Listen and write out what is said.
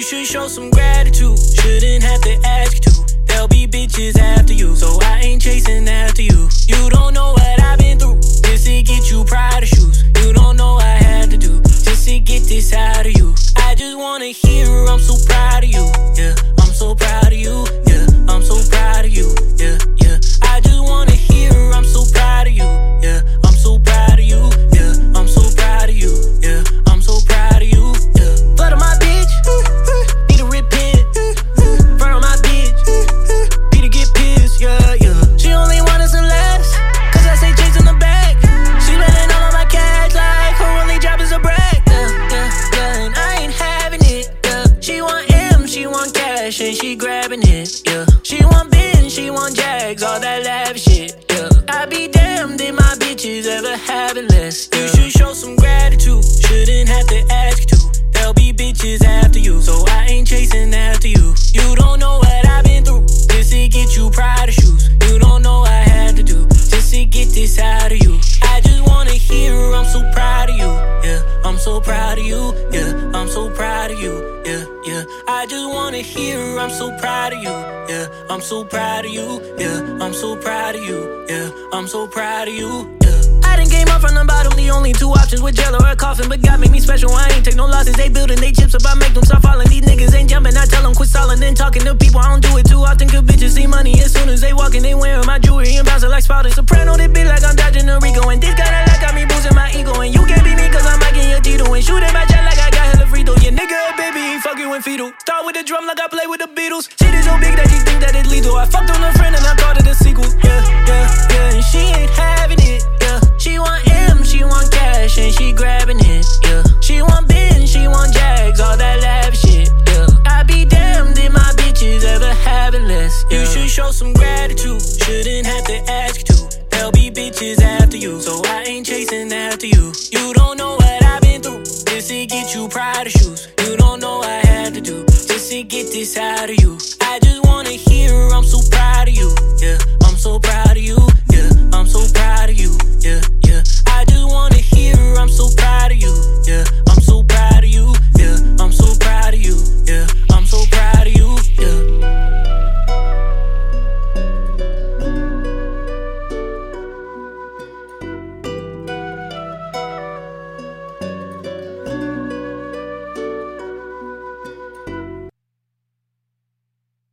should show some gratitude. Shouldn't have to ask you to. There'll be bitches after you, so I ain't chasing after you. You don't know what I've been through just to get you Prada shoes. You don't know I had to do just to get this out of you. I just wanna hear I'm so proud of you. Yeah, I'm so proud of you. Yeah, I'm so proud of you. Yeah. She grabbing it. Yeah. She want Benz, she want Jags, all that lavish shit. Yeah. I be damned if my bitches ever having less. You should show some gratitude. Shouldn't have to ask you to. There'll be bitches after you, so I ain't I'm so proud of you. Yeah, I'm so proud of you. Yeah, yeah. I just wanna hear I'm so proud of you. Yeah, I'm so proud of you. Yeah, I'm so proud of you. Yeah, I'm so proud of you. Yeah. I done came up from the bottom, the only two options with jail or a coffin. But God made me special, I ain't take no losses. They building they chips up, I make them start falling. These niggas ain't jumping, I tell them quit stalling. Then talking to people, I don't do it too often. Cause bitches see money as soon as they walk in, they wearing my jewelry and bouncing like Spalding. Soprano, they be like I'm dodging a RICO. And this got me Start with the drum like I play with the Beatles. Shit is so big that you think that it's lethal. I fucked on a friend and I called it a sequel. Yeah, yeah, yeah. And she ain't having it. Yeah, she want M, she want cash, and she grabbing it. Yeah, she want Benz, she want Jags, all that lavish shit. Yeah, I be damned if my bitches ever having less. Yeah. You should show some gratitude. Shouldn't have to ask you to. There'll be bitches after you, so I ain't chasing after you. You don't know what I've been through to get you Prada shoes. You don't know I had to do to get this out of you. I just wanna hear I'm so proud of you.